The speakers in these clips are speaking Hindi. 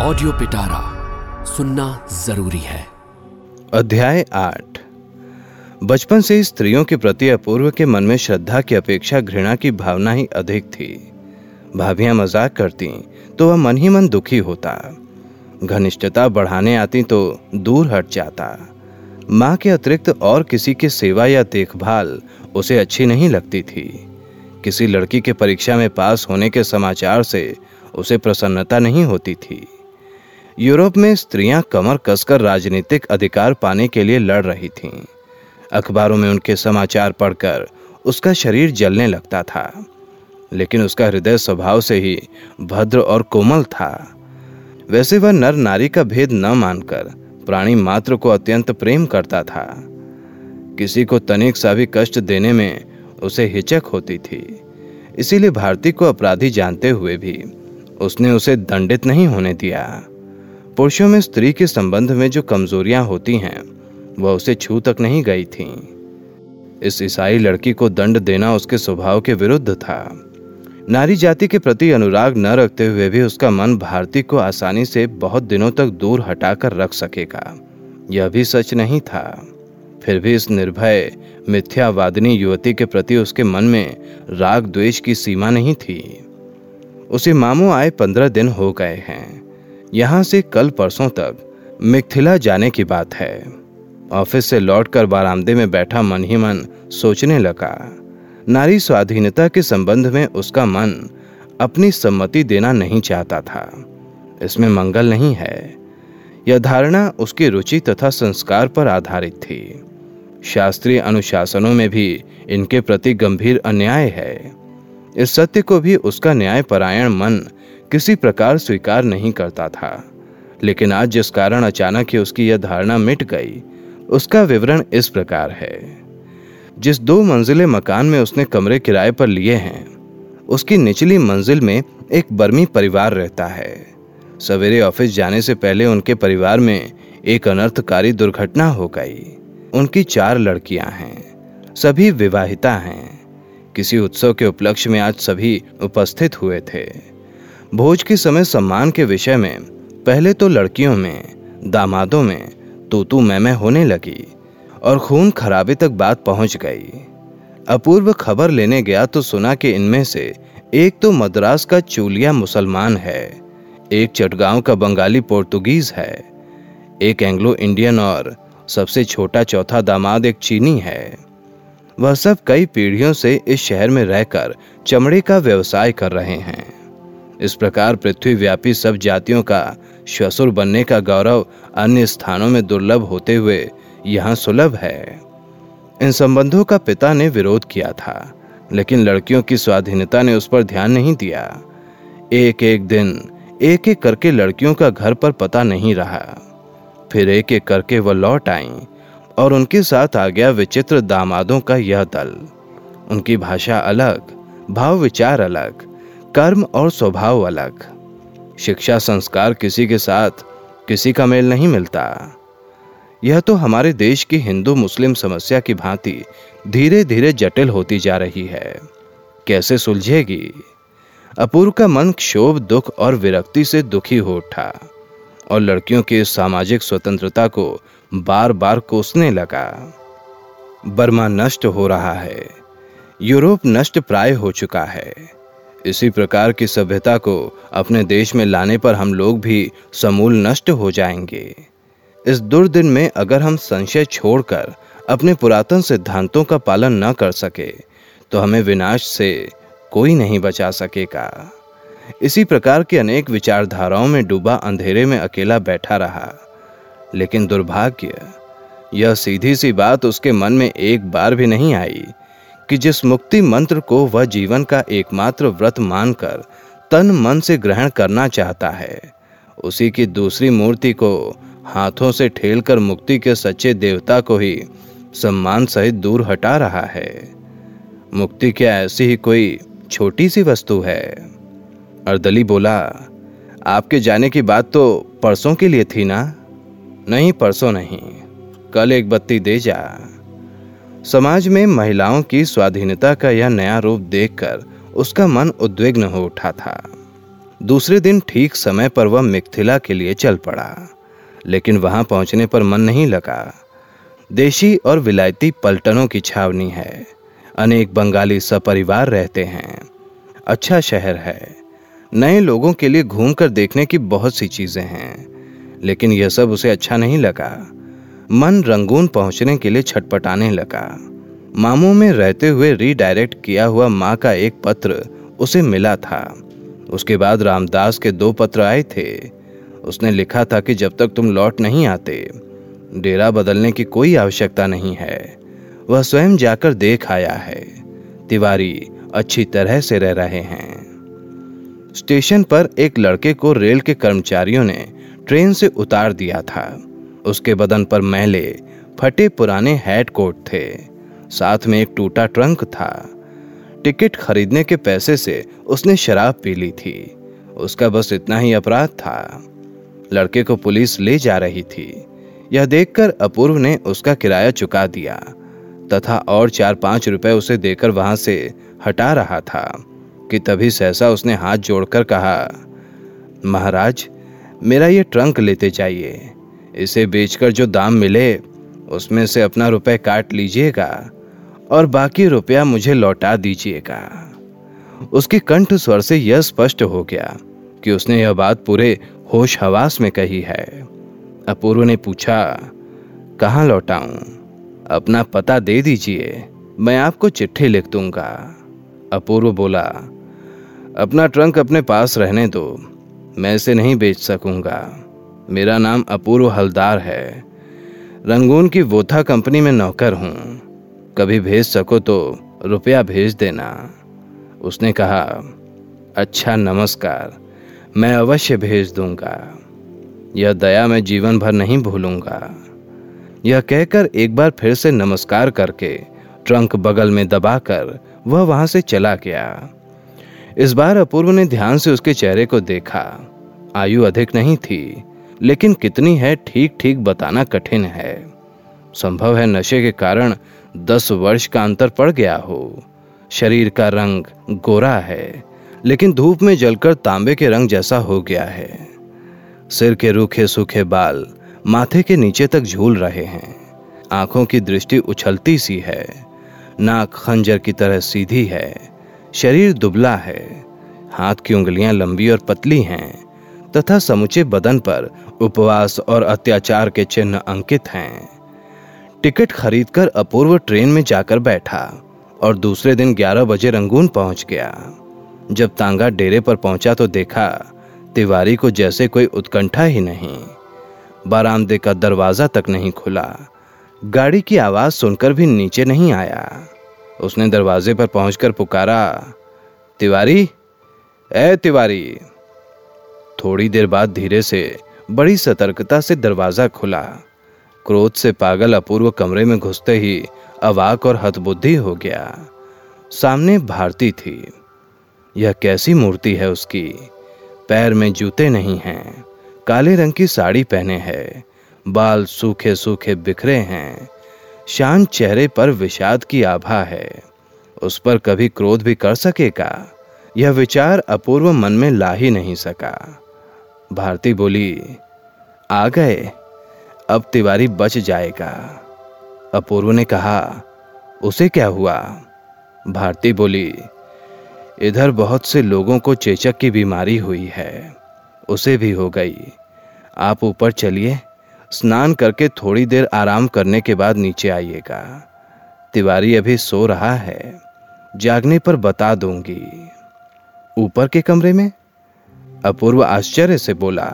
ऑडियो पिटारा सुनना ज़रूरी है। अध्याय आठ। बचपन से स्त्रियों के प्रति अपूर्व के मन में श्रद्धा की अपेक्षा घृणा की भावना ही अधिक थी। भाभियाँ मज़ाक करती तो वह मन ही मन दुखी होता। घनिष्ठता बढ़ाने आती तो दूर हट जाता। माँ के अतिरिक्त और किसी की सेवा या देखभाल उसे अच्छी नहीं लगती थी। किसी लड़की के परीक्षा में पास होने के समाचार से उसे प्रसन्नता नहीं होती थी। यूरोप में स्त्रियाँ कमर कसकर राजनीतिक अधिकार पाने के लिए लड़ रही थीं। अखबारों में उनके समाचार पढ़कर उसका शरीर जलने लगता था। लेकिन उसका हृदय स्वभाव से ही भद्र और कोमल था। वैसे वह नर नारी का भेद न मानकर प्राणी मात्र को अत्यंत प्रेम करता था। किसी को तनिक सा भी कष्ट देने में उसे हिचक होती थी। इसीलिए भारती को अपराधी जानते हुए भी उसने उसे दंडित नहीं होने दिया। पुरुषों में स्त्री के संबंध में जो कमजोरियाँ होती हैं, वह उसे छू तक नहीं गई थीं। इस ईसाई लड़की को दंड देना उसके स्वभाव के विरुद्ध था। नारी जाति के प्रति अनुराग न रखते हुए भी उसका मन भारती को आसानी से बहुत दिनों तक दूर हटाकर रख सकेगा। यह भी सच नहीं था। फिर भी इस निर्भय, मिथ्यावादिनी युवती के प्रति उसके मन में राग द्वेष की सीमा नहीं थी। उसे मामू आए पंद्रह दिन हो गए हैं। यहाँ से कल परसों तक मिथिला जाने की बात है। ऑफ़िस से लौटकर बारामदे में बैठा मन ही मन सोचने लगा, नारी स्वाधीनता के संबंध में उसका मन अपनी सम्मति देना नहीं चाहता था। इसमें मंगल नहीं है। यह धारणा उसकी रुचि तथा संस्कार पर आधारित थी। शास्त्रीय अनुशासनों में भी इनके प्रति गंभीर अन्याय है। इस सत्य को भी उसका न्यायपरायण मन किसी प्रकार स्वीकार नहीं करता था। लेकिन आज जिस कारण अचानक ही उसकी यह धारणा मिट गई, उसका विवरण इस प्रकार है। जिस दो मंजिले मकान में उसने कमरे किराए पर लिए हैं, उसकी निचली मंजिल में एक बर्मी परिवार रहता है। सवेरे ऑफ़िस जाने से पहले उनके परिवार में एक अनर्थकारी दुर्घटना हो गई। उनकी चार लड़कियाँ हैं, सभी विवाहिता हैं। किसी उत्सव के उपलक्ष्य में आज सभी उपस्थित हुए थे। भोज के समय सम्मान के विषय में, पहले तो लड़कियों में, दामादों में तू तू मैं मैं होने लगी और खून खराबे तक बात पहुँच गई। अपूर्व खबर लेने गया तो सुना कि इनमें से एक तो मद्रास का चूलिया मुसलमान है, एक चटगांव का बंगाली पोर्तुगीज है, एक एंग्लो इंडियन और सबसे छोटा चौथा दामाद एक चीनी है। वह सब कई पीढ़ियों से इस शहर में रहकर चमड़े का व्यवसाय कर रहे हैं। इस प्रकार पृथ्वी व्यापी सब जातियों का श्वसुर बनने का गौरव अन्य स्थानों में दुर्लभ होते हुए यहाँ सुलभ है। इन संबंधों का पिता ने विरोध किया था, लेकिन लड़कियों की स्वाधीनता ने उस पर ध्यान नहीं दिया। एक एक दिन एक एक करके लड़कियों का घर पर पता नहीं रहा। फिर एक एक करके वह लौट आई, और उनके साथ आ गया विचित्र दामादों का यह दल। उनकी भाषा अलग भाव विचार अलग कर्म और स्वभाव अलग। शिक्षा, संस्कार किसी के साथ किसी का मेल नहीं मिलता। यह तो हमारे देश की हिंदू मुस्लिम समस्या की भांति धीरे धीरे जटिल होती जा रही है। कैसे सुलझेगी? अपूर्व का मन क्षोभ, दुख और विरक्ति से दुखी हो उठा और लड़कियों की सामाजिक स्वतंत्रता को बार बार कोसने लगा। बर्मा नष्ट हो रहा है। यूरोप नष्ट प्राय हो चुका है। इसी प्रकार की सभ्यता को अपने देश में लाने पर हम लोग भी समूल नष्ट हो जाएँगे। इस दुर्दिन में अगर हम संशय छोड़कर अपने पुरातन सिद्धांतों का पालन न कर सके तो हमें विनाश से कोई नहीं बचा सकेगा। इसी प्रकार की अनेक विचारधाराओं में डूबा अंधेरे में अकेला बैठा रहा। लेकिन दुर्भाग्य, यह सीधी सी बात उसके मन में एक बार भी नहीं आई। कि जिस मुक्ति मंत्र को वह जीवन का एकमात्र व्रत मानकर तन मन से ग्रहण करना चाहता है, उसी की दूसरी मूर्ति को हाथों से ठेलकर मुक्ति के सच्चे देवता को ही सम्मान सहित दूर हटा रहा है। मुक्ति क्या ऐसी ही कोई छोटी सी वस्तु है? अर्दली बोला, आपके जाने की बात तो परसों के लिए थी ना? नहीं, परसों नहीं, कल एक बत्ती दे जा। समाज में महिलाओं की स्वाधीनता का यह नया रूप देखकर उसका मन उद्विग्न हो उठा था। दूसरे दिन ठीक समय पर वह मिथिला के लिए चल पड़ा, लेकिन वहाँ पहुँचने पर मन नहीं लगा। देशी और विलायती पलटनों की छावनी है। अनेक बंगाली सपरिवार रहते हैं। अच्छा शहर है। नए लोगों के लिए घूमकर देखने की बहुत सी चीज़ें हैं, लेकिन यह सब उसे अच्छा नहीं लगा। मन रंगून पहुँचने के लिए छटपटाने लगा। मामू में रहते हुए रीडायरेक्ट किया हुआ माँ का एक पत्र उसे मिला था। उसके बाद रामदास के दो पत्र आए थे। उसने लिखा था कि जब तक तुम लौट नहीं आते, डेरा बदलने की कोई आवश्यकता नहीं है। वह स्वयं जाकर देख आया है। तिवारी अच्छी तरह से रह रहे हैं। स्टेशन पर एक लड़के को रेल के कर्मचारियों ने ट्रेन से उतार दिया था। उसके बदन पर मैले फटे पुराने हैट कोट थे। साथ में एक टूटा ट्रंक था। टिकट खरीदने के पैसे से उसने शराब पी ली थी। उसका बस इतना ही अपराध था। लड़के को पुलिस ले जा रही थी। यह देखकर अपूर्व ने उसका किराया चुका दिया। तथा और चार पाँच रुपए उसे देकर वहाँ से हटा रहा था, कि तभी सहसा उसने हाथ जोड़कर कहा, महाराज, मेरा ये ट्रंक लेते जाइए। इसे बेचकर जो दाम मिले, उसमें से अपना रुपए काट लीजिएगा और बाकी रुपया मुझे लौटा दीजिएगा। उसके कंठ स्वर से यह स्पष्ट हो गया कि उसने यह बात पूरे होश हवास में कही है। अपूर्व ने पूछा, कहाँ लौटाऊं? अपना पता दे दीजिए, मैं आपको चिट्ठी लिख दूँगा। अपूर्व बोला, अपना ट्रंक अपने पास रहने दो, मैं इसे नहीं बेच सकूँगा। मेरा नाम अपूर्व हलदार है। रंगून की वोथा कंपनी में नौकर हूँ। कभी भेज सको तो रुपया भेज देना। उसने कहा अच्छा नमस्कार, मैं अवश्य भेज दूँगा। यह दया मैं जीवन भर नहीं भूलूँगा। यह कहकर एक बार फिर से नमस्कार करके ट्रंक बगल में दबाकर वह वहाँ से चला गया। इस बार अपूर्व ने ध्यान से उसके चेहरे को देखा। आयु अधिक नहीं थी। लेकिन कितनी है ठीक ठीक बताना कठिन है। संभव है नशे के कारण दस वर्ष का अंतर पड़ गया हो। शरीर का रंग गोरा है, लेकिन धूप में जलकर तांबे के रंग जैसा हो गया है। सिर के रूखे सूखे बाल माथे के नीचे तक झूल रहे हैं। आँखों की दृष्टि उछलती सी है, नाक खंजर की तरह सीधी है, शरीर दुबला है, हाथ की उंगलियाँ लंबी और पतली हैं, तथा समुचे बदन पर उपवास और अत्याचार के चिन्ह अंकित हैं। टिकट खरीदकर अपूर्व ट्रेन में जाकर बैठा और दूसरे दिन 11 बजे रंगून पहुँच गया। जब तांगा डेरे पर पहुँचा तो देखा, तिवारी को जैसे कोई उत्कंठा ही नहीं। बारामदे का दरवाज़ा तक नहीं खुला। गाड़ी की आवाज़ सुनकर भी नीचे नहीं आया। उसने दरवाजे पर पहुंचकर पुकारा, तिवारी? ए तिवारी! थोड़ी देर बाद धीरे से बड़ी सतर्कता से दरवाज़ा खुला। क्रोध से पागल अपूर्व कमरे में घुसते ही अवाक और हतबुद्धि हो गया। सामने भारती थी। यह कैसी मूर्ति है उसकी? पैर में जूते नहीं हैं, काले रंग की साड़ी पहने हैं, बाल सूखे सूखे बिखरे हैं, शान चेहरे पर विषाद की आभा है। उस पर कभी क्रोध भी कर सकेगा? यह विचार अपूर्व मन में ला ही नहीं सका। भारती बोली, आ गए, अब तिवारी बच जाएगा। अपूर्व ने कहा, उसे क्या हुआ? भारती बोली, इधर बहुत से लोगों को चेचक की बीमारी हुई है, उसे भी हो गई। आप ऊपर चलिए, स्नान करके थोड़ी देर आराम करने के बाद नीचे आइएगा। तिवारी अभी सो रहा है, जागने पर बता दूँगी। ऊपर के कमरे में अपूर्व आश्चर्य से बोला।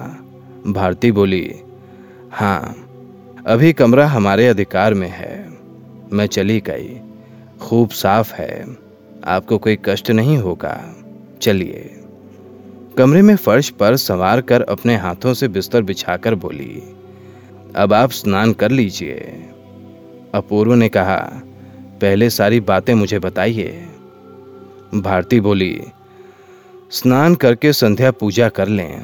भारती बोली हाँ अभी कमरा हमारे अधिकार में है। मैं चली गई। खूब साफ़ है। आपको कोई कष्ट नहीं होगा। चलिए। कमरे में फर्श पर संवार कर अपने हाथों से बिस्तर बिछाकर बोली, अब आप स्नान कर लीजिए। अपूर्व ने कहा, पहले सारी बातें मुझे बताइए। भारती बोली स्नान करके संध्या पूजा कर लें।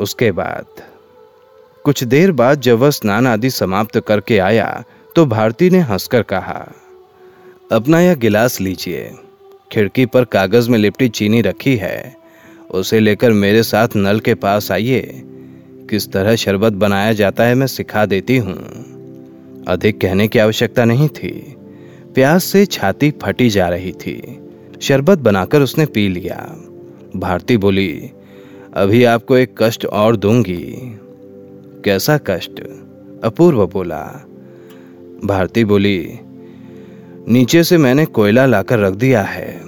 उसके बाद, कुछ देर बाद जब वह स्नान आदि समाप्त करके आया तो भारती ने हंसकर कहा, अपना यह गिलास लीजिए। खिड़की पर कागज़ में लिपटी चीनी रखी है। उसे लेकर मेरे साथ नल के पास आइए। किस तरह शरबत बनाया जाता है मैं सिखा देती हूँ। अधिक कहने की आवश्यकता नहीं थी। प्यास से छाती फटी जा रही थी। शरबत बनाकर उसने पी लिया। भारती बोली, अभी आपको एक कष्ट और दूँगी। कैसा कष्ट? अपूर्व बोला। भारती बोली, नीचे से मैंने कोयला लाकर रख दिया है।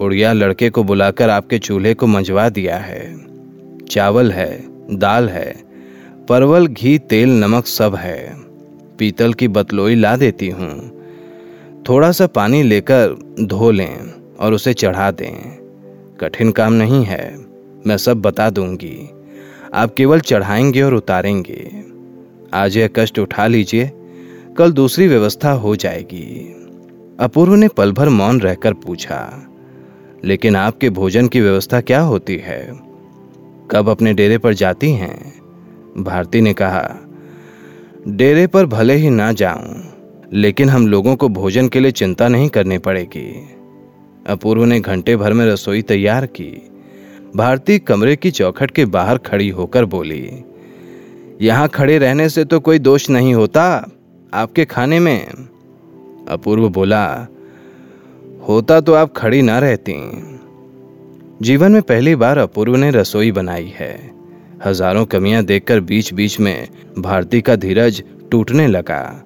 उड़िया लड़के को बुलाकर आपके चूल्हे को मंजवा दिया है। चावल है, दाल है, परवल, घी, तेल, नमक सब है। पीतल की बतलोई ला देती हूँ। थोड़ा सा पानी लेकर धो लें और उसे चढ़ा दें। कठिन काम नहीं है। मैं सब बता दूँगी। आप केवल चढ़ाएँगे और उतारेंगे। आज यह कष्ट उठा लीजिए, कल दूसरी व्यवस्था हो जाएगी। अपूर्व ने पल भर मौन रहकर पूछा, लेकिन आपके भोजन की व्यवस्था क्या होती है? कब अपने डेरे पर जाती हैं? भारती ने कहा, डेरे पर भले ही ना जाऊँ, लेकिन हम लोगों को भोजन के लिए चिंता नहीं करनी पड़ेगी। अपूर्व ने घंटे भर में रसोई तैयार की। भारती कमरे की चौखट के बाहर खड़ी होकर बोली, यहाँ खड़े रहने से तो कोई दोष नहीं होता आपके खाने में? अपूर्व बोला, होता तो आप खड़ी ना रहती। जीवन में पहली बार अपूर्व ने रसोई बनाई है। हज़ारों कमियाँ देखकर बीच बीच में भारती का धीरज टूटने लगा।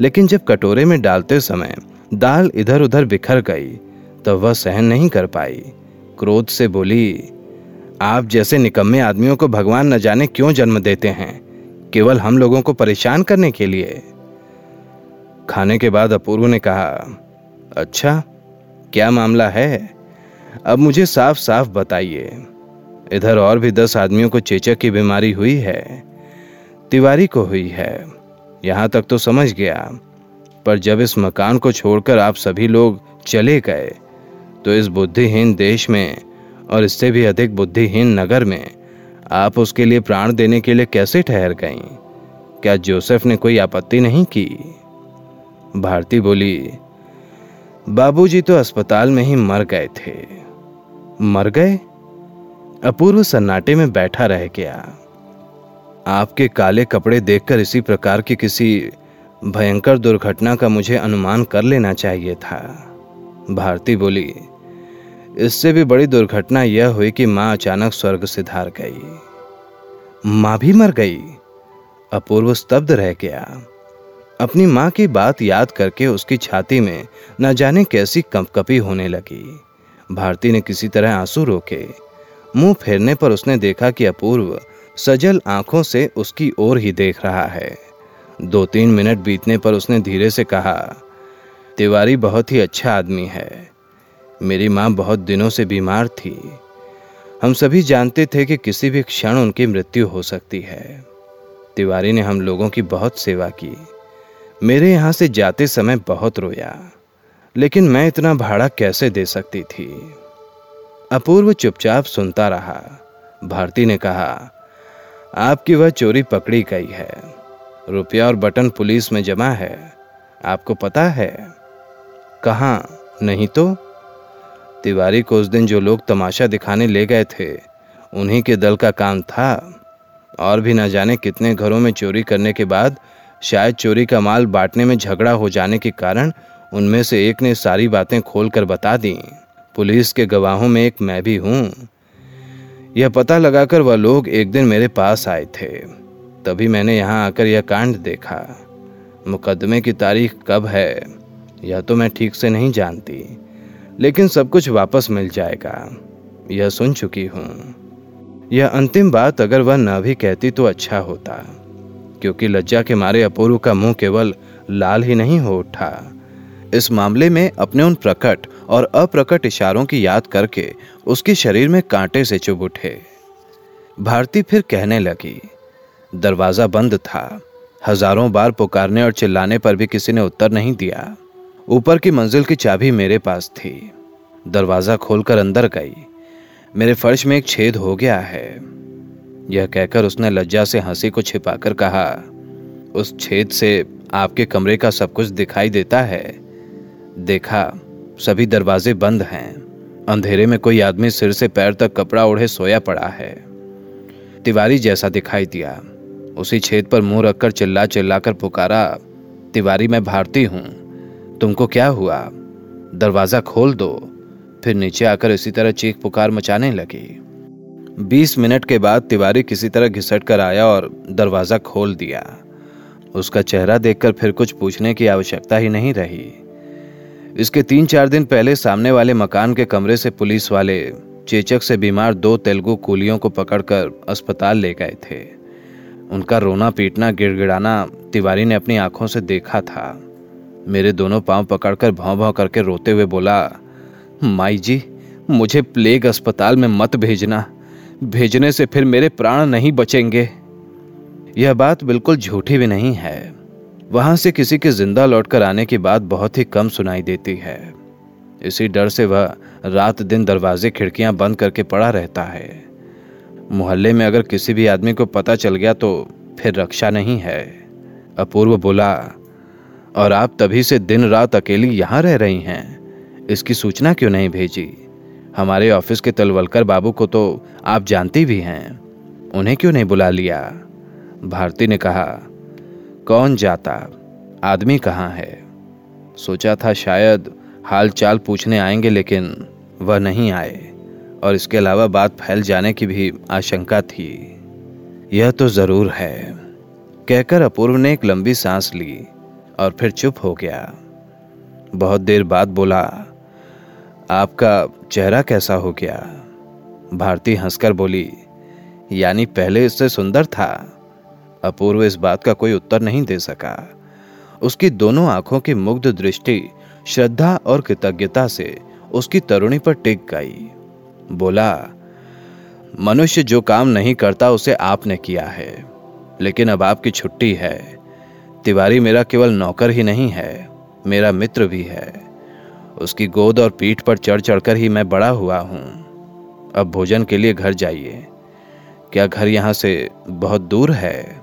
लेकिन जब कटोरे में डालते समय दाल इधर उधर बिखर गई तब वह सहन नहीं कर पाई। क्रोध से बोली, आप जैसे निकम्मे आदमियों को भगवान न जाने क्यों जन्म देते हैं? केवल हम लोगों को परेशान करने के लिए। खाने के बाद अपूर्व ने कहा अच्छा क्या मामला है? अब मुझे साफ़ साफ़ बताइए। इधर और भी दस आदमियों को चेचक की बीमारी हुई है। तिवारी को हुई है। यहाँ तक तो समझ गया। पर जब इस मकान को छोड़कर आप सभी लोग चले गए तो इस बुद्धिहीन देश में और इससे भी अधिक बुद्धिहीन नगर में आप उसके लिए प्राण देने के लिए कैसे ठहर गईं? क्या जोसेफ ने कोई आपत्ति नहीं की? भारती बोली, बाबूजी तो अस्पताल में ही मर गए थे। मर गए? अपूर्व सन्नाटे में बैठा रह गया। आपके काले कपड़े देखकर इसी प्रकार की किसी भयंकर दुर्घटना का मुझे अनुमान कर लेना चाहिए था। भारती बोली इससे भी बड़ी दुर्घटना यह हुई कि माँ अचानक स्वर्ग से धार गई। माँ भी मर गई। अपूर्व स्तब्ध रह गया। अपनी माँ की बात याद करके उसकी छाती में न जाने कैसी कंपकपी होने लगी। भारती ने किसी तरह आँसू रोके। मुँह फेरने पर उसने देखा कि अपूर्व सजल आँखों से उसकी ओर ही देख रहा है। दो तीन मिनट बीतने पर उसने धीरे से कहा, तिवारी बहुत ही अच्छा आदमी है। मेरी माँ बहुत दिनों से बीमार थी। हम सभी जानते थे कि किसी भी क्षण उनकी मृत्यु हो सकती है। तिवारी ने हम लोगों की बहुत सेवा की। मेरे यहाँ से जाते समय बहुत रोया, लेकिन मैं इतना भाड़ा कैसे दे सकती थी? अपूर्व चुपचाप सुनता रहा। भारती ने कहा, आपकी वह चोरी पकड़ी गई है। रुपया और बटन पुलिस में जमा है। आपको पता है? कहा? नहीं तो? तिवारी को उस दिन जो लोग तमाशा दिखाने ले गए थे, उन्हीं के दल का काम था। और भी न जाने कितने घरों में चोरी करने के बाद, शायद चोरी का माल बांटने में झगड़ा हो जाने के कारण उनमें से एक ने सारी बातें खोलकर बता दी। पुलिस के गवाहों में एक मैं भी हूँ। यह पता लगाकर वह लोग एक दिन मेरे पास आए थे। तभी मैंने यहाँ आकर यह कांड देखा। मुकदमे की तारीख कब है, यह तो मैं ठीक से नहीं जानती। लेकिन सब कुछ वापस मिल जाएगा। यह सुन चुकी हूँ। यह अंतिम बात अगर वह न भी कहती तो अच्छा होता, क्योंकि लज्जा के मारे अपूर्व का मुँह केवल लाल ही नहीं हो उठा। इस मामले में अपने उन प्रकट और अप्रकट इशारों की याद करके उसके शरीर में कांटे से चुभ उठे। भारती फिर कहने लगी, दरवाज़ा बंद था। हज़ारों बार पुकारने और चिल्लाने पर भी किसी ने उत्तर नहीं दिया। ऊपर की मंजिल की चाबी मेरे पास थी। दरवाज़ा खोलकर अंदर गई। मेरे फर्श में एक छेद हो गया है। यह कहकर उसने लज्जा से हँसी को छिपाकर कहा, उस छेद से आपके कमरे का सब कुछ दिखाई देता है। देखा, सभी दरवाजे बंद हैं। अंधेरे में कोई आदमी सिर से पैर तक कपड़ा ओढ़े सोया पड़ा है। तिवारी जैसा दिखाई दिया। उसी छेद पर मुँह रखकर चिल्ला चिल्लाकर पुकारा, तिवारी, मैं भारती हूँ। तुमको क्या हुआ? दरवाज़ा खोल दो, फिर नीचे आकर इसी तरह चीख पुकार मचाने लगी। बीस मिनट के बाद तिवारी किसी तरह घिसट कर आया और दरवाज़ा खोल दिया। उसका चेहरा देखकर फिर कुछ पूछने की आवश्यकता ही नहीं रही। इसके तीन चार दिन पहले सामने वाले मकान के कमरे से पुलिस वाले चेचक से बीमार दो तेलुगु कूलियों को पकड़कर अस्पताल ले गए थे। उनका रोना पीटना गिड़गिड़ाना तिवारी ने अपनी आँखों से देखा था। मेरे दोनों पाँव पकड़कर भाव भाव करके रोते हुए बोला, माई जी, मुझे प्लेग अस्पताल में मत भेजना। भेजने से फिर मेरे प्राण नहीं बचेंगे। यह बात बिल्कुल झूठी भी नहीं है। वहाँ से किसी के ज़िंदा लौटकर आने की बात बहुत ही कम सुनाई देती है। इसी डर से वह रात दिन दरवाजे खिड़कियाँ बंद करके पड़ा रहता है। मोहल्ले में अगर किसी भी आदमी को पता चल गया तो फिर रक्षा नहीं है। अपूर्व बोला और आप तभी से दिन रात अकेली यहाँ रह रही हैं। इसकी सूचना क्यों नहीं भेजी? हमारे ऑफ़िस के तलवलकर बाबू को तो आप जानती भी हैं। उन्हें क्यों नहीं बुला लिया? भारती ने कहा, कौन जाता? आदमी कहाँ है? सोचा था शायद हाल चाल पूछने आएँगे, लेकिन वह नहीं आए, और इसके अलावा बात फैल जाने की भी आशंका थी। यह तो ज़रूर है। कहकर अपूर्व ने एक लंबी सांस ली। और फिर चुप हो गया। बहुत देर बाद बोला, आपका चेहरा कैसा हो गया? भारती हंसकर बोली, यानी पहले इससे सुंदर था। अपूर्व इस बात का कोई उत्तर नहीं दे सका। उसकी दोनों आँखों की मुग्ध दृष्टि श्रद्धा और कृतज्ञता से उसकी तरुणी पर टिक गई। बोला, मनुष्य जो काम नहीं करता, उसे आपने किया है। लेकिन अब आपकी छुट्टी है। तिवारी मेरा केवल नौकर ही नहीं है, मेरा मित्र भी है। उसकी गोद और पीठ पर चढ़ चढ़कर ही मैं बड़ा हुआ हूँ। अब भोजन के लिए घर जाइए। क्या घर यहाँ से बहुत दूर है?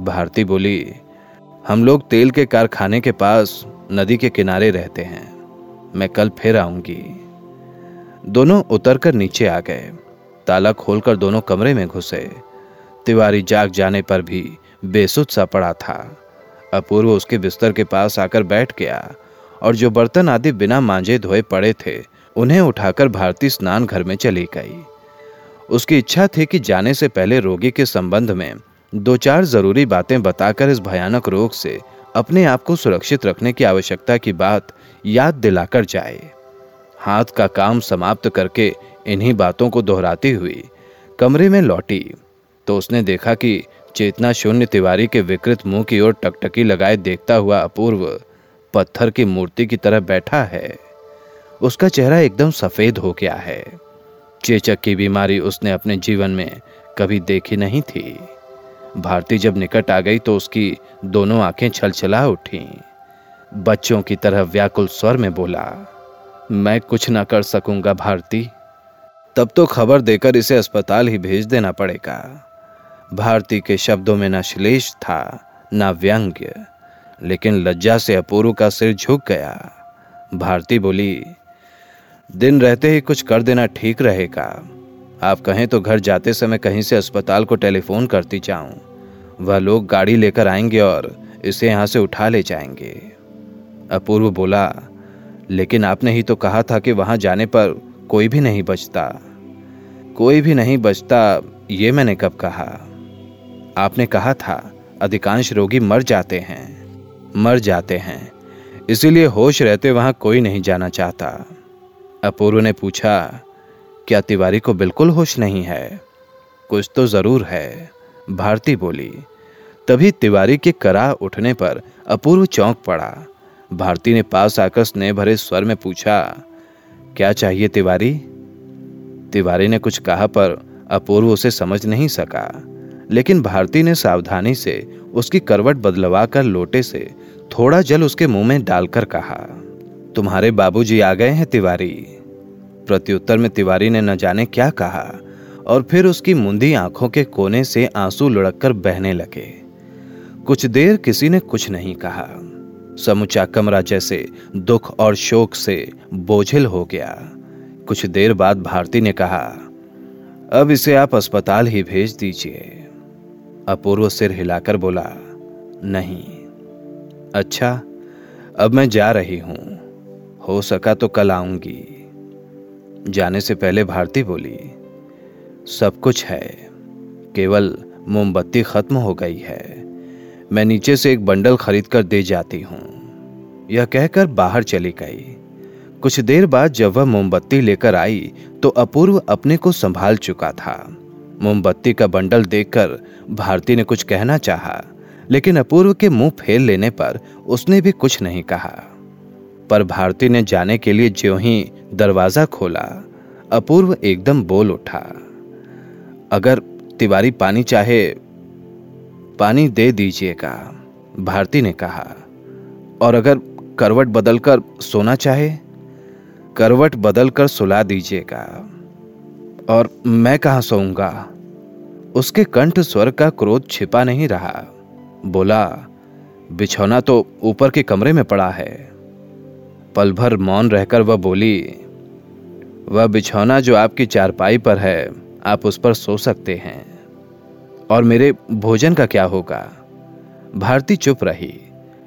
भारती बोली, हम लोग तेल के कारखाने के पास नदी के किनारे रहते हैं। मैं कल फिर आऊँगी। दोनों उतरकर नीचे आ गए। ताला खोलकर दोनों कमरे में घुसे। तिवारी जाग जाने पर भी बेसुध सा पड़ा था। अपूर्व उसके बिस्तर के पास आकर बैठ गया और जो बर्तन आदि बिना मांजे धोए पड़े थे, उन्हें उठाकर भारती स्नान घर में चली गई। उसकी इच्छा थी कि जाने से पहले रोगी के संबंध में दो चार ज़रूरी बातें बताकर इस भयानक रोग से अपने आप को सुरक्षित रखने की आवश्यकता की बात याद दिलाकर जाए। हाथ का काम समाप्त करके इन्हीं बातों को दोहराती हुई कमरे में लौटी तो उसने देखा कि चेतना शून्य तिवारी के विकृत मुँह की ओर टकटकी लगाए देखता हुआ अपूर्व पत्थर की मूर्ति की तरह बैठा है। उसका चेहरा एकदम सफ़ेद हो गया है। चेचक की बीमारी उसने अपने जीवन में कभी देखी नहीं थी। भारती जब निकट आ गई तो उसकी दोनों आँखें छलछला उठी। बच्चों की तरह व्याकुल स्वर में बोला, मैं कुछ ना कर सकूँगा भारती। तब तो खबर देकर इसे अस्पताल ही भेज देना पड़ेगा। भारती के शब्दों में न श्लेष था, न व्यंग्य, लेकिन लज्जा से अपूर्व का सिर झुक गया। भारती बोली, दिन रहते ही कुछ कर देना ठीक रहेगा। आप कहें तो घर जाते समय कहीं से अस्पताल को टेलीफोन करती जाऊँ। वह लोग गाड़ी लेकर आएँगे और इसे यहाँ से उठा ले जाएँगे। अपूर्व बोला, लेकिन आपने ही तो कहा था कि वहाँ जाने पर कोई भी नहीं बचता। कोई भी नहीं बचता, ये मैंने कब कहा? आपने कहा था, अधिकांश रोगी मर जाते हैं। मर जाते हैं। इसीलिए होश रहते वहाँ कोई नहीं जाना चाहता। अपूर्व ने पूछा, क्या तिवारी को बिल्कुल होश नहीं है? कुछ तो ज़रूर है, भारती बोली। तभी तिवारी के करा उठने पर अपूर्व चौंक पड़ा। भारती ने पास आकर स्नेह भरे स्वर में पूछा, क्या चाहिए तिवारी? तिवारी ने कुछ कहा पर अपूर्व उसे समझ नहीं सका। लेकिन भारती ने सावधानी से उसकी करवट बदलवा कर लोटे से थोड़ा जल उसके मुँह में डालकर कहा, तुम्हारे बाबूजी आ गए हैं तिवारी। प्रत्युत्तर में तिवारी ने न जाने क्या कहा और फिर उसकी मुंदी आँखों के कोने से आँसू लुढ़क बहने लगे। कुछ देर किसी ने कुछ नहीं कहा। समूचा कमरा जैसे दुख और शोक से बोझिल हो गया। कुछ देर बाद भारती ने कहा, अब इसे आप अस्पताल ही भेज दीजिए। अपूर्व सिर हिलाकर बोला, नहीं अच्छा अब मैं जा रही हूँ। हो सका तो कल आऊँगी। जाने से पहले भारती बोली, सब कुछ है, केवल मोमबत्ती खत्म हो गई है। मैं नीचे से एक बंडल खरीद कर दे जाती हूँ। यह कहकर बाहर चली गई। कुछ देर बाद जब वह मोमबत्ती लेकर आई तो अपूर्व अपने को संभाल चुका था। मोमबत्ती का बंडल देखकर भारती ने कुछ कहना चाहा, लेकिन अपूर्व के मुँह फेर लेने पर उसने भी कुछ नहीं कहा। पर भारती ने जाने के लिए ज्यों ही दरवाज़ा खोला अपूर्व एकदम बोल उठा अगर तिवारी पानी चाहे पानी दे दीजिएगा भारती ने कहा और अगर करवट बदलकर सोना चाहे करवट बदलकर सुला दीजिएगा। और मैं कहाँ सोऊँगा? उसके कंठ स्वर का क्रोध छिपा नहीं रहा। बोला, बिछौना तो ऊपर के कमरे में पड़ा है। पल भर मौन रहकर वह बोली, वह बिछौना जो आपकी चारपाई पर है, आप उस पर सो सकते हैं। और मेरे भोजन का क्या होगा? भारती चुप रही,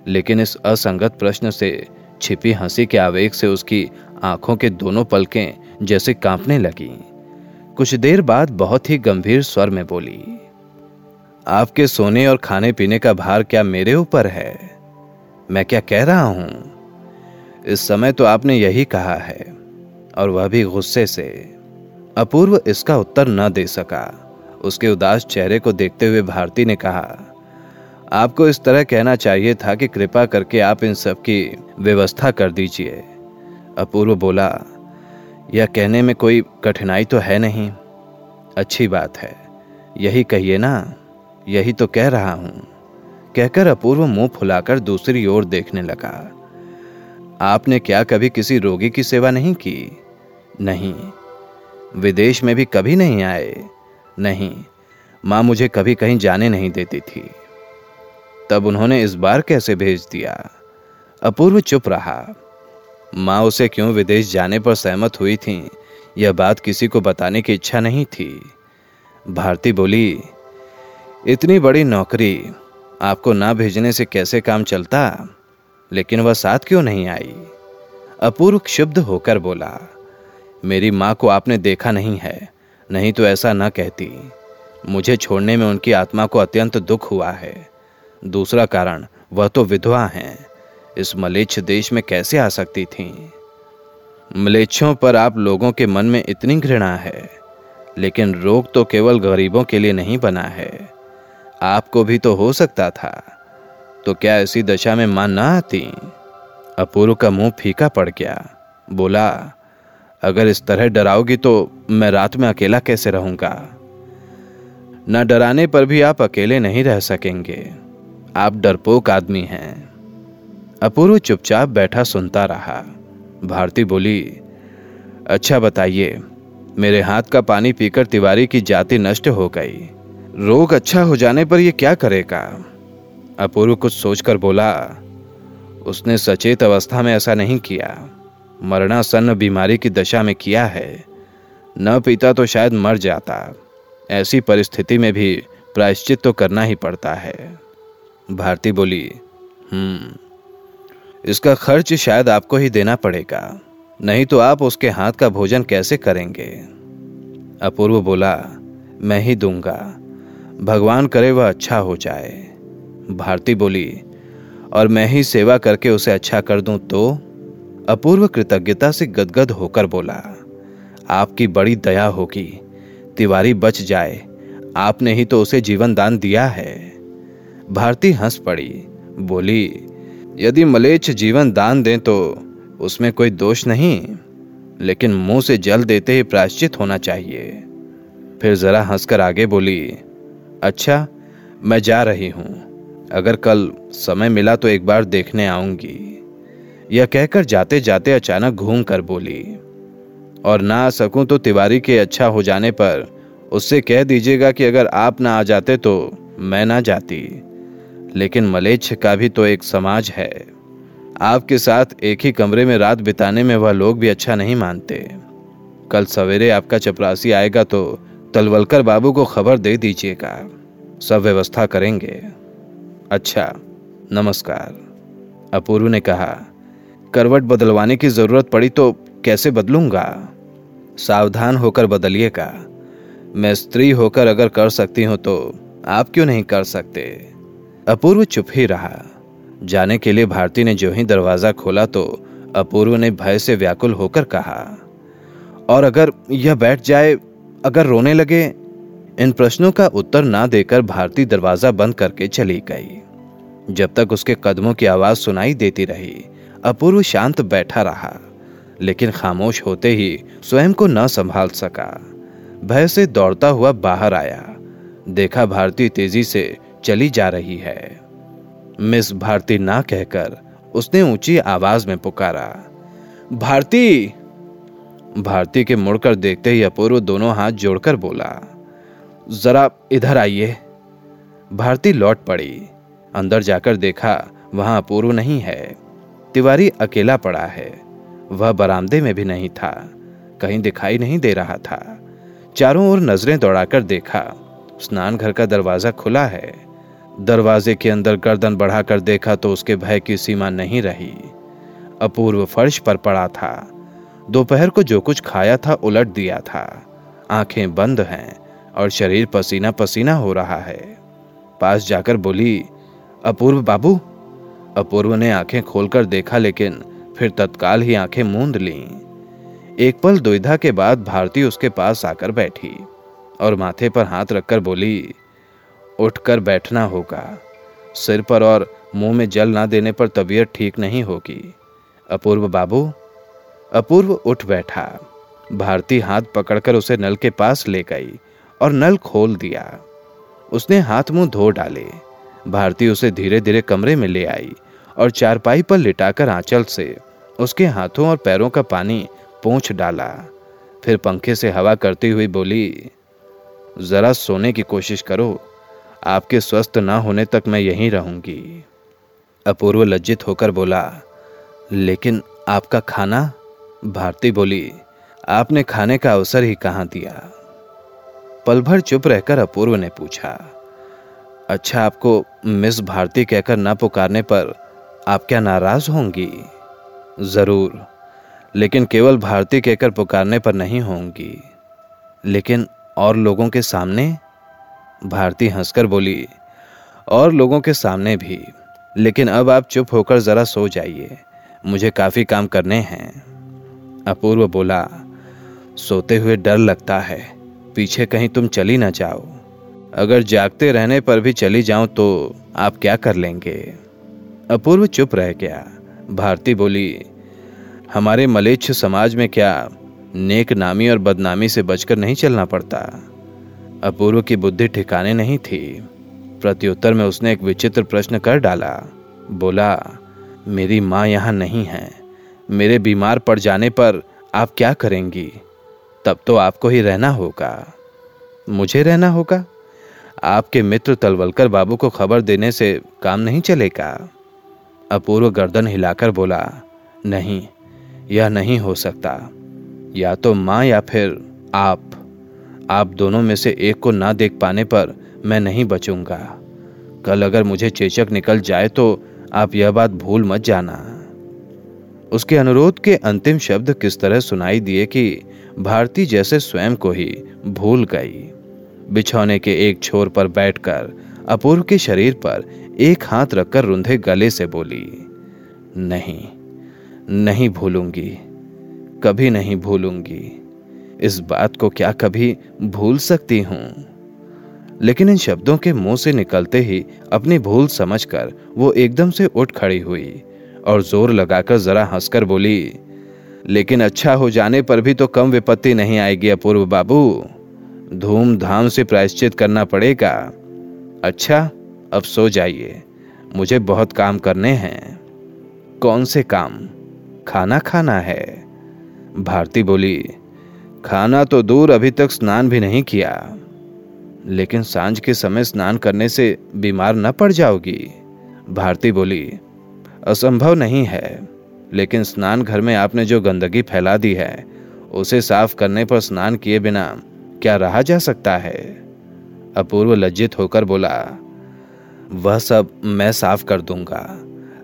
लेकिन इस असंगत प्रश्न से छिपी हँसी के आवेग से उसकी आँखों के दोनों पलकें जैसे कांपने लगी। कुछ देर बाद बहुत ही गंभीर स्वर में बोली, आपके सोने और खाने पीने का भार क्या मेरे ऊपर है? मैं क्या कह रहा हूँ? इस समय तो आपने यही कहा है। और वह भी गुस्से से, अपूर्व इसका उत्तर न दे सका। उसके उदास चेहरे को देखते हुए भारती ने कहा, आपको इस तरह कहना चाहिए था कि कृपा करके आप इन सब की व्यवस्था कर दीजिए। अपूर्व बोला यह कहने में कोई कठिनाई तो है नहीं। अच्छी बात है। यही कहिए ना, यही तो कह रहा हूँ। कहकर अपूर्व मुँह फुलाकर दूसरी ओर देखने लगा। आपने क्या कभी किसी रोगी की सेवा नहीं की? नहीं। विदेश में भी कभी नहीं आए? नहीं। माँ मुझे कभी कहीं जाने नहीं देती थी। तब उन्होंने इस बार कैसे भेज दिया? अपूर्व चुप रहा। माँ उसे क्यों विदेश जाने पर सहमत हुई थी? यह बात किसी को बताने की इच्छा नहीं थी। भारती बोली, इतनी बड़ी नौकरी आपको ना भेजने से कैसे काम चलता? लेकिन वह साथ क्यों नहीं आई? अपूर्व क्षुब्ध होकर बोला, मेरी माँ को आपने देखा नहीं है, नहीं तो ऐसा न कहती। मुझे छोड़ने में उनकी आत्मा को अत्यंत दुख हुआ है। दूसरा कारण, वह तो विधवा हैं। इस मलेच्छ देश में कैसे आ सकती थी? मलेच्छों पर आप लोगों के मन में इतनी घृणा है, लेकिन रोग तो केवल गरीबों के लिए नहीं बना है। आपको भी तो हो सकता था। तो क्या इसी दशा में माँ ना आती? अपूर्व का मुँह फीका पड़ गया। बोला, अगर इस तरह डराओगी तो मैं रात में अकेला कैसे रहूँगा? न डराने पर भी आप अकेले नहीं रह सकेंगे। आप डरपोक आदमी हैं। अपूर्व चुपचाप बैठा सुनता रहा। भारती बोली अच्छा बताइए, मेरे हाथ का पानी पीकर तिवारी की जाति नष्ट हो गई। रोग अच्छा हो जाने पर यह क्या करेगा? अपूर्व कुछ सोचकर बोला, उसने सचेत अवस्था में ऐसा नहीं किया। मरणासन्न बीमारी की दशा में किया है। न पीता तो शायद मर जाता। ऐसी परिस्थिति में भी प्रायश्चित तो करना ही पड़ता है। भारती बोली हम्म इसका खर्च शायद आपको ही देना पड़ेगा। नहीं तो आप उसके हाथ का भोजन कैसे करेंगे? अपूर्व बोला, मैं ही दूँगा। भगवान करे वह अच्छा हो जाए। भारती बोली, और मैं ही सेवा करके उसे अच्छा कर दूँ तो? अपूर्व कृतज्ञता से गदगद होकर बोला, आपकी बड़ी दया होगी। तिवारी बच जाए। आपने ही तो उसे जीवन दान दिया है। भारती हंस पड़ी, बोली यदि मलेच्छ जीवन दान दें तो उसमें कोई दोष नहीं, लेकिन मुँह से जल देते ही प्रायश्चित होना चाहिए। फिर जरा हंसकर आगे बोली अच्छा मैं जा रही हूँ। अगर कल समय मिला तो एक बार देखने आऊँगी। यह कहकर जाते जाते अचानक घूम कर बोली, और ना आ सकूँ तो तिवारी के अच्छा हो जाने पर उससे कह दीजिएगा कि अगर आप ना आ जाते तो मैं ना जाती। लेकिन मलेच्छ का भी तो एक समाज है। आपके साथ एक ही कमरे में रात बिताने में वह लोग भी अच्छा नहीं मानते। कल सवेरे आपका चपरासी आएगा तो तलवलकर बाबू को खबर दे दीजिएगा। सब व्यवस्था करेंगे। अच्छा नमस्कार। अपूर्व ने कहा, करवट बदलवाने की ज़रूरत पड़ी तो कैसे बदलूँगा? सावधान होकर बदलिएगा। मैं स्त्री होकर अगर कर सकती हूँ तो आप क्यों नहीं कर सकते? अपूर्व चुप ही रहा। जाने के लिए भारती ने जो ही दरवाज़ा खोला तो अपूर्व ने भय से व्याकुल होकर कहा, और अगर यह बैठ जाए, अगर रोने लगे? इन प्रश्नों का उत्तर ना देकर भारती दरवाज़ा बंद करके चली गई। जब तक उसके कदमों की आवाज़ सुनाई देती रही, अपूर्व शांत बैठा रहा, लेकिन खामोश होते ही स्वयं को न संभाल सका। भय से दौड़ता हुआ बाहर आया। देखा भारती तेज़ी से चली जा रही है। मिस भारती ना कहकर उसने ऊँची आवाज़ में पुकारा, भारती! भारती के मुड़कर देखते ही अपूर्व दोनों हाथ जोड़कर बोला, जरा इधर आइए। भारती लौट पड़ी। अंदर जाकर देखा वहाँ अपूर्व नहीं है। तिवारी अकेला पड़ा है। वह बरामदे में भी नहीं था। कहीं दिखाई नहीं दे रहा था। चारों ओर नज़रें दौड़ाकर देखा, स्नान घर का दरवाज़ा खुला है। दरवाजे के अंदर गर्दन बढ़ाकर देखा तो उसके भय की सीमा नहीं रही। अपूर्व फर्श पर पड़ा था। दोपहर को जो कुछ खाया था, उलट दिया था। आँखें बंद हैं और शरीर पसीना पसीना हो रहा है। पास जाकर बोली, अपूर्व बाबू? अपूर्व ने आँखें खोलकर देखा, लेकिन फिर तत्काल ही आँखें मूंद ली। एक पल दुविधा के बाद भारती उसके पास आकर बैठी और माथे पर हाथ रखकर बोली उठकर बैठना होगा। सिर पर और मुँह में जल ना देने पर तबीयत ठीक नहीं होगी। अपूर्व बाबू, अपूर्व उठ बैठा। भारती हाथ पकड़कर उसे नल के पास ले गई और नल खोल दिया। उसने हाथ मुँह धो डाले। भारती उसे धीरे धीरे कमरे में ले आई और चारपाई पर लिटाकर आंचल से उसके हाथों और पैरों का पानी पूछ डाला। फिर पंखे से हवा करती हुई बोली, जरा सोने की कोशिश करो। आपके स्वस्थ ना होने तक मैं यहीं रहूँगी। अपूर्व लज्जित होकर बोला, लेकिन आपका खाना? भारती बोली, आपने खाने का अवसर ही कहाँ दिया? पल भर चुप रहकर अपूर्व ने पूछा अच्छा आपको मिस भारती कहकर ना पुकारने पर आप क्या नाराज़ होंगी? ज़रूर, लेकिन केवल भारती कहकर पुकारने पर नहीं होंगी। लेकिन और लोगों के सामने भारती हंसकर बोली, और लोगों के सामने भी। लेकिन अब आप चुप होकर जरा सो जाइए। मुझे काफ़ी काम करने हैं। अपूर्व बोला, सोते हुए डर लगता है। पीछे कहीं तुम चली ना जाओ। अगर जागते रहने पर भी चली जाऊँ तो आप क्या कर लेंगे? अपूर्व चुप रह गया। भारती बोली, हमारे मलेच्छ समाज में क्या नेक नामी और बदनामी से बचकर नहीं चलना पड़ता? अपूर्व की बुद्धि ठिकाने नहीं थी। प्रत्युत्तर में उसने एक विचित्र प्रश्न कर डाला। बोला, मेरी माँ यहाँ नहीं है। मेरे बीमार पड़ जाने पर आप क्या करेंगी? तब तो आपको ही रहना होगा। मुझे रहना होगा? आपके मित्र तलवलकर बाबू को खबर देने से काम नहीं चलेगा? अपूर्व गर्दन हिलाकर बोला, नहीं, यह नहीं हो सकता। या तो माँ या फिर आप। आप दोनों में से एक को ना देख पाने पर मैं नहीं बचूँगा। कल अगर मुझे चेचक निकल जाए तो आप यह बात भूल मत जाना। उसके अनुरोध के अंतिम शब्द किस तरह सुनाई दिए कि भारती जैसे स्वयं को ही भूल गई। बिछौने के एक छोर पर बैठकर अपूर्व के शरीर पर एक हाथ रखकर रुंधे गले से बोली, नहीं नहीं भूलूँगी, कभी नहीं भूलूँगी। इस बात को क्या कभी भूल सकती हूँ? लेकिन इन शब्दों के मुँह से निकलते ही अपनी भूल समझकर वो एकदम से उठ खड़ी हुई और ज़ोर लगाकर जरा हंसकर बोली, लेकिन अच्छा हो जाने पर भी तो कम विपत्ति नहीं आएगी अपूर्व बाबू। धूमधाम से प्रायश्चित करना पड़ेगा। अच्छा अब सो जाइए। मुझे बहुत काम करने हैं। कौन से काम? खाना खाना है। भारती बोली खाना तो दूर अभी तक स्नान भी नहीं किया, लेकिन साँझ के समय स्नान करने से बीमार न पड़ जाओगी। भारती बोली, असंभव नहीं है, लेकिन स्नान घर में आपने जो गंदगी फैला दी है, उसे साफ़ करने पर स्नान किए बिना क्या रहा जा सकता है? अपूर्व लज्जित होकर बोला, वह सब मैं साफ़ कर दूँगा,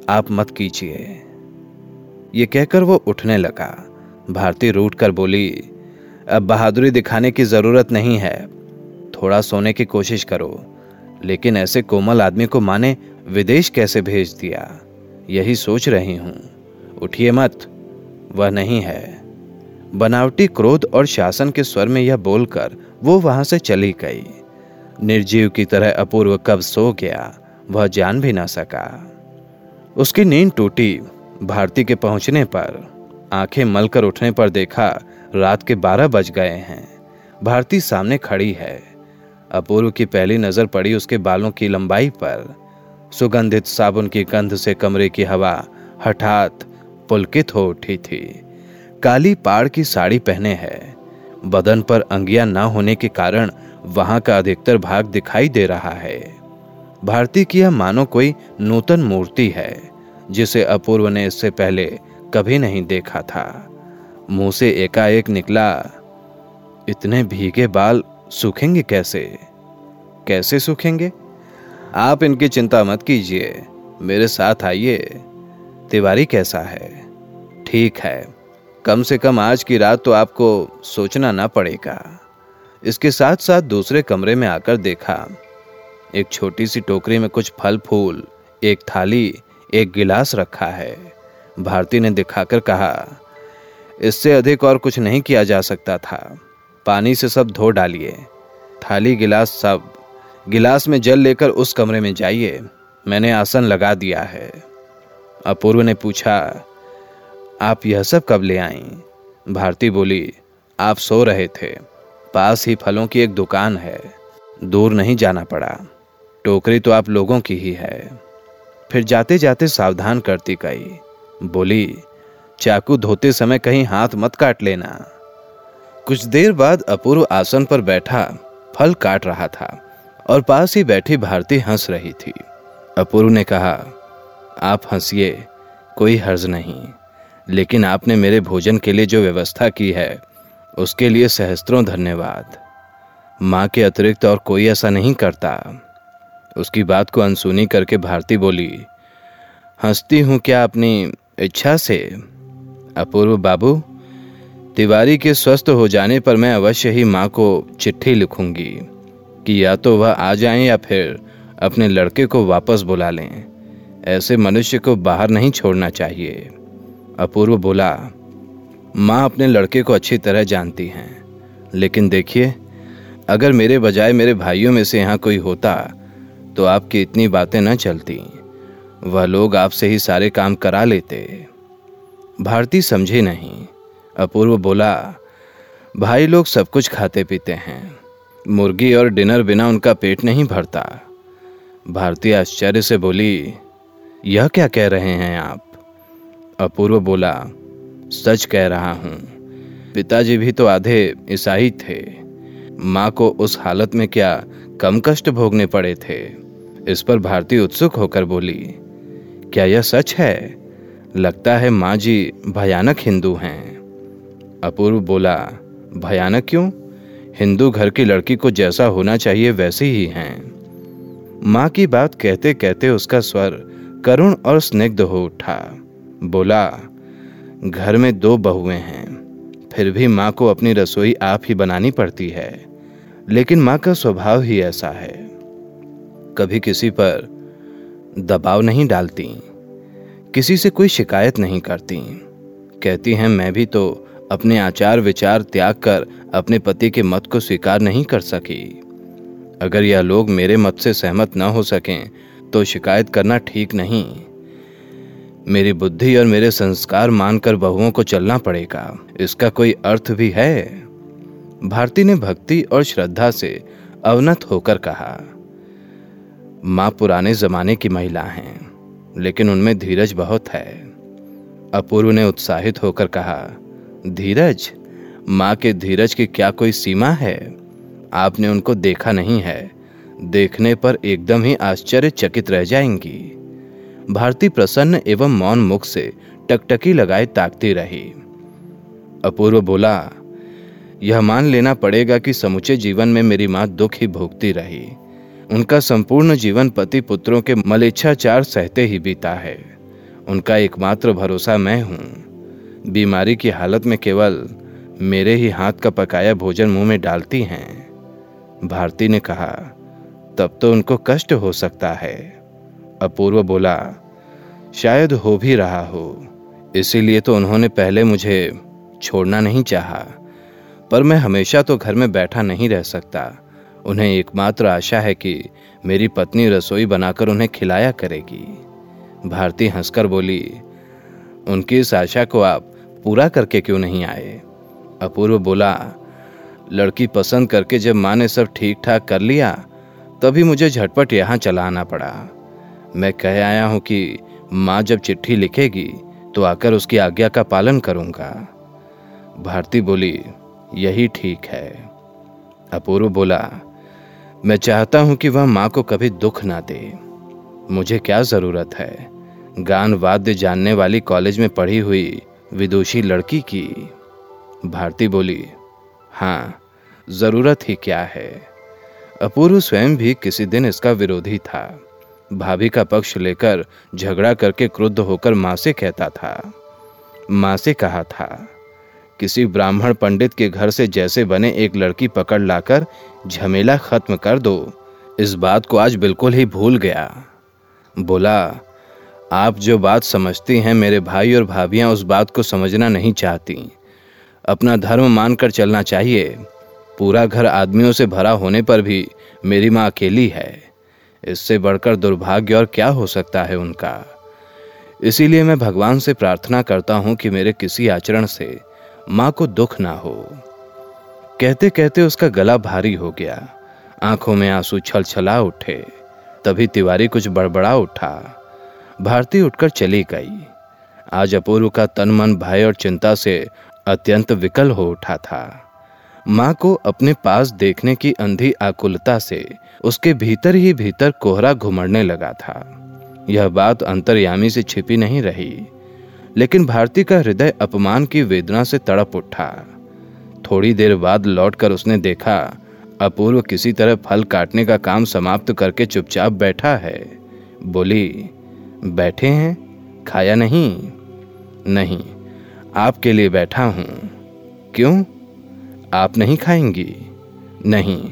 आप मत कीजिए। ये कहकर वो उठने लगा। भारती रूट कर बोली अब बहादुरी दिखाने की ज़रूरत नहीं है। थोड़ा सोने की कोशिश करो। लेकिन ऐसे कोमल आदमी को माने विदेश कैसे भेज दिया? यही सोच रही हूँ। उठिए मत। वह नहीं है। बनावटी क्रोध और शासन के स्वर में यह बोलकर वो वहाँ से चली गई। निर्जीव की तरह अपूर्व कब सो गया, वह जान भी ना सका। उसकी नींद टूटी, भारती के पहुँचने पर। आँखें मलकर उठने पर देखा रात के बारह बज गए हैं। भारती सामने खड़ी है। अपूर्व की पहली नज़र पड़ी उसके बालों की लंबाई पर। सुगंधित साबुन की गंध से कमरे की हवा हठात पुलकित हो उठी थी। काली पाड़ की साड़ी पहने है। बदन पर अंगिया ना होने के कारण वहाँ का अधिकतर भाग दिखाई दे रहा है। भारती की यह मानो कोई नूतन मूर्ति है, जिसे अपूर्व ने इससे पहले कभी नहीं देखा था। मुँह से एकाएक निकला। इतने भीगे बाल सूखेंगे कैसे? कैसे सूखेंगे? आप इनकी चिंता मत कीजिए। मेरे साथ आइए। तिवारी कैसा है? ठीक है। कम से कम आज की रात तो आपको सोचना ना पड़ेगा। इसके साथ साथ दूसरे कमरे में आकर देखा। एक छोटी सी टोकरी में कुछ फल फूल एक थाली, एक गिलास रखा है। भारती ने दिखाकर कहा इससे अधिक और कुछ नहीं किया जा सकता था। पानी से सब धो डालिए। थाली, गिलास सब। गिलास में जल लेकर उस कमरे में जाइए। मैंने आसन लगा दिया है। अपूर्व ने पूछा, आप यह सब कब ले आई? भारती बोली, आप सो रहे थे। पास ही फलों की एक दुकान है। दूर नहीं जाना पड़ा। टोकरी तो आप लोगों की ही है। फिर जाते जाते सावधान करती गई। बोली चाकू धोते समय कहीं हाथ मत काट लेना। कुछ देर बाद अपूर्व आसन पर बैठा, फल काट रहा था और पास ही बैठी भारती हंस रही थी। अपूर्व ने कहा, आप हंसिए, कोई हर्ज नहीं, लेकिन आपने मेरे भोजन के लिए जो व्यवस्था की है, उसके लिए सहस्त्रों धन्यवाद। माँ के अतिरिक्त और कोई ऐसा नहीं करता। उसकी बात को अनसुनी करके भारती बोली, हंसती हूँ क्या अपनी इच्छा से? अपूर्व बाबू, तिवारी के स्वस्थ हो जाने पर मैं अवश्य ही माँ को चिट्ठी लिखूँगी कि या तो वह आ जाएँ या फिर अपने लड़के को वापस बुला लें। ऐसे मनुष्य को बाहर नहीं छोड़ना चाहिए। अपूर्व बोला, माँ अपने लड़के को अच्छी तरह जानती हैं, लेकिन देखिए, अगर मेरे बजाय मेरे भाइयों में से यहाँ कोई होता तो आपकी इतनी बातें न चलती। वह लोग आपसे ही सारे काम करा लेते। भारती समझे नहीं। अपूर्व बोला, भाई लोग सब कुछ खाते पीते हैं। मुर्गी और डिनर बिना उनका पेट नहीं भरता। भारती आश्चर्य से बोली, यह क्या कह रहे हैं आप? अपूर्व बोला, सच कह रहा हूँ। पिताजी भी तो आधे ईसाई थे। माँ को उस हालत में क्या कम कष्ट भोगने पड़े थे? इस पर भारती उत्सुक होकर बोली, क्या यह सच है? लगता है माँ जी भयानक हिंदू हैं। अपूर्व बोला, भयानक क्यों? हिंदू घर की लड़की को जैसा होना चाहिए वैसे ही हैं। माँ की बात कहते कहते उसका स्वर करुण और स्निग्ध हो उठा। बोला, घर में दो बहुएँ हैं, फिर भी माँ को अपनी रसोई आप ही बनानी पड़ती है, लेकिन माँ का स्वभाव ही ऐसा है। कभी किसी पर दबाव नहीं डालती। किसी से कोई शिकायत नहीं करती। कहती हैं, मैं भी तो अपने आचार विचार त्याग कर अपने पति के मत को स्वीकार नहीं कर सकी। अगर यह लोग मेरे मत से सहमत न हो सकें तो शिकायत करना ठीक नहीं। मेरी बुद्धि और मेरे संस्कार मानकर बहुओं को चलना पड़ेगा। इसका कोई अर्थ भी है? भारती ने भक्ति और श्रद्धा से अवनत होकर कहा, माँ, पुराने जमाने की महिला हैं। लेकिन उनमें धीरज बहुत है। अपूर्व ने उत्साहित होकर कहा, धीरज? माँ के धीरज की क्या कोई सीमा है? आपने उनको देखा नहीं है। देखने पर एकदम ही आश्चर्यचकित रह जाएँगी। भारती प्रसन्न एवं मौन मुख से टकटकी लगाए ताकती रही। अपूर्व बोला, यह मान लेना पड़ेगा कि समुचे जीवन में मेरी माँ दुख ही भोगती रही। उनका संपूर्ण जीवन पति पुत्रों के मलेच्छाचार सहते ही बीता है। उनका एकमात्र भरोसा मैं हूँ। बीमारी की हालत में केवल मेरे ही हाथ का पकाया भोजन मुँह में डालती हैं। भारती ने कहा, तब तो उनको कष्ट हो सकता है। अपूर्व बोला, शायद हो भी रहा हो। इसीलिए तो उन्होंने पहले मुझे छोड़ना नहीं चाहा। पर मैं हमेशा तो घर में बैठा नहीं रह सकता। उन्हें एकमात्र आशा है कि मेरी पत्नी रसोई बनाकर उन्हें खिलाया करेगी। भारती हंसकर बोली, उनकी इस आशा को आप पूरा करके क्यों नहीं आए? अपूर्व बोला, लड़की पसंद करके जब माँ ने सब ठीक ठाक कर लिया, तभी मुझे झटपट यहाँ चला आना पड़ा। मैं कह आया हूँ कि माँ जब चिट्ठी लिखेगी तो आकर उसकी आज्ञा का पालन करूँगा। भारती बोली, यही ठीक है। अपूर्व बोला मैं चाहता हूँ कि वह माँ को कभी दुख ना दे। मुझे क्या ज़रूरत है? गान वाद्य जानने वाली कॉलेज में पढ़ी हुई विदुषी लड़की की। भारती बोली हाँ ज़रूरत ही क्या है? अपूर्व स्वयं भी किसी दिन इसका विरोधी था। भाभी का पक्ष लेकर झगड़ा करके क्रुद्ध होकर माँ से कहता था। माँ से कहा था किसी ब्राह्मण पंडित के घर से जैसे बने एक लड़की पकड़ लाकर झमेला खत्म कर दो। इस बात को आज बिल्कुल ही भूल गया। बोला, आप जो बात समझती हैं, मेरे भाई और भाभियाँ उस बात को समझना नहीं चाहती। अपना धर्म मानकर चलना चाहिए। पूरा घर आदमियों से भरा होने पर भी मेरी माँ अकेली है। इससे बढ़कर दुर्भाग्य और क्या हो सकता है उनका? इसीलिए मैं भगवान से प्रार्थना करता हूँ कि मेरे किसी आचरण से माँ को दुख ना हो। कहते कहते उसका गला भारी हो गया। आँखों में आँसू छल छला उठे। तभी तिवारी कुछ बड़बड़ा उठा। भारती उठकर चली गई। आज अपूर्व का तन मन भय और चिंता से अत्यंत विकल हो उठा था। माँ को अपने पास देखने की अंधी आकुलता से उसके भीतर ही भीतर कोहरा घुमड़ने लगा था। यह बात अंतर्यामी से छिपी नहीं रही। लेकिन भारती का हृदय अपमान की वेदना से तड़प उठा। थोड़ी देर बाद लौटकर उसने देखा, अपूर्व किसी तरह फल काटने का काम समाप्त करके चुपचाप बैठा है। बोली, बैठे हैं? खाया नहीं? नहीं, आपके लिए बैठा हूँ। क्यों? आप नहीं खाएँगी? नहीं,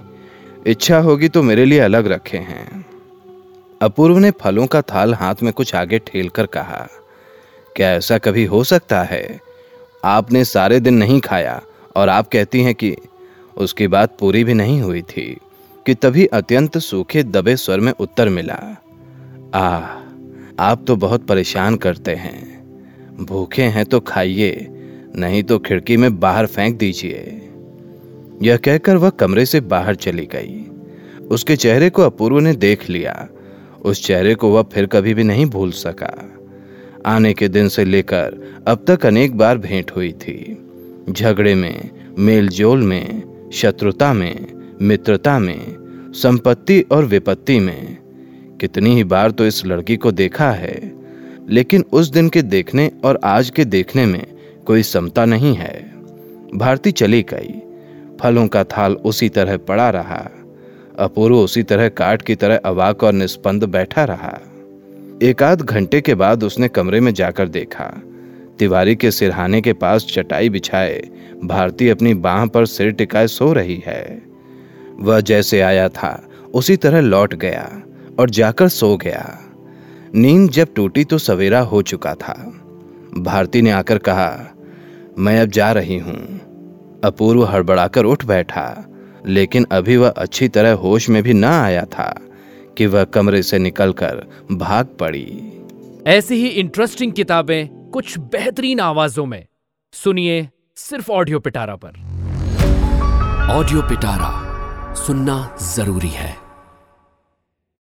इच्छा होगी तो मेरे लिए अलग रखे हैं। अपूर्व ने फलों का थाल हाथ में कुछ आगे ठेलकर कहा। क्या ऐसा कभी हो सकता है। आपने सारे दिन नहीं खाया और आप कहती हैं कि उसकी बात पूरी भी नहीं हुई थी, कि तभी अत्यंत सूखे दबे स्वर में उत्तर मिला। आ, आप तो बहुत परेशान करते हैं। भूखे हैं तो खाइए, नहीं तो खिड़की में बाहर फेंक दीजिए। यह कहकर वह कमरे से बाहर चली गई। उसके चेहरे को अपूर्व ने देख लिया। उस चेहरे को वह फिर कभी भी नहीं भूल सका। आने के दिन से लेकर अब तक अनेक बार भेंट हुई थी। झगड़े में, मेलजोल में, शत्रुता में, मित्रता में, संपत्ति और विपत्ति में। कितनी ही बार तो इस लड़की को देखा है, लेकिन उस दिन के देखने और आज के देखने में कोई समता नहीं है। भारती चली गई। फलों का थाल उसी तरह पड़ा रहा। अपूर्व उसी तरह काट की तरह अवाक और निष्पंद बैठा रहा। एक आध घंटे के बाद उसने कमरे में जाकर देखा। तिवारी के सिरहाने के पास चटाई बिछाए, भारती अपनी बाह पर सिर टिकाए सो रही है। वह जैसे आया था, उसी तरह लौट गया और जाकर सो गया। नींद जब टूटी तो सवेरा हो चुका था। भारती ने आकर कहा, मैं अब जा रही हूँ। अपूर्व हड़बड़ाकर उठ बैठा, लेकिन अभी वह अच्छी तरह होश में भी न आया था। कि वह कमरे से निकलकर भाग पड़ी। ऐसी ही इंटरेस्टिंग किताबें कुछ बेहतरीन आवाजों में। सुनिए सिर्फ़ ऑडियो पिटारा पर। ऑडियो पिटारा सुनना ज़रूरी है।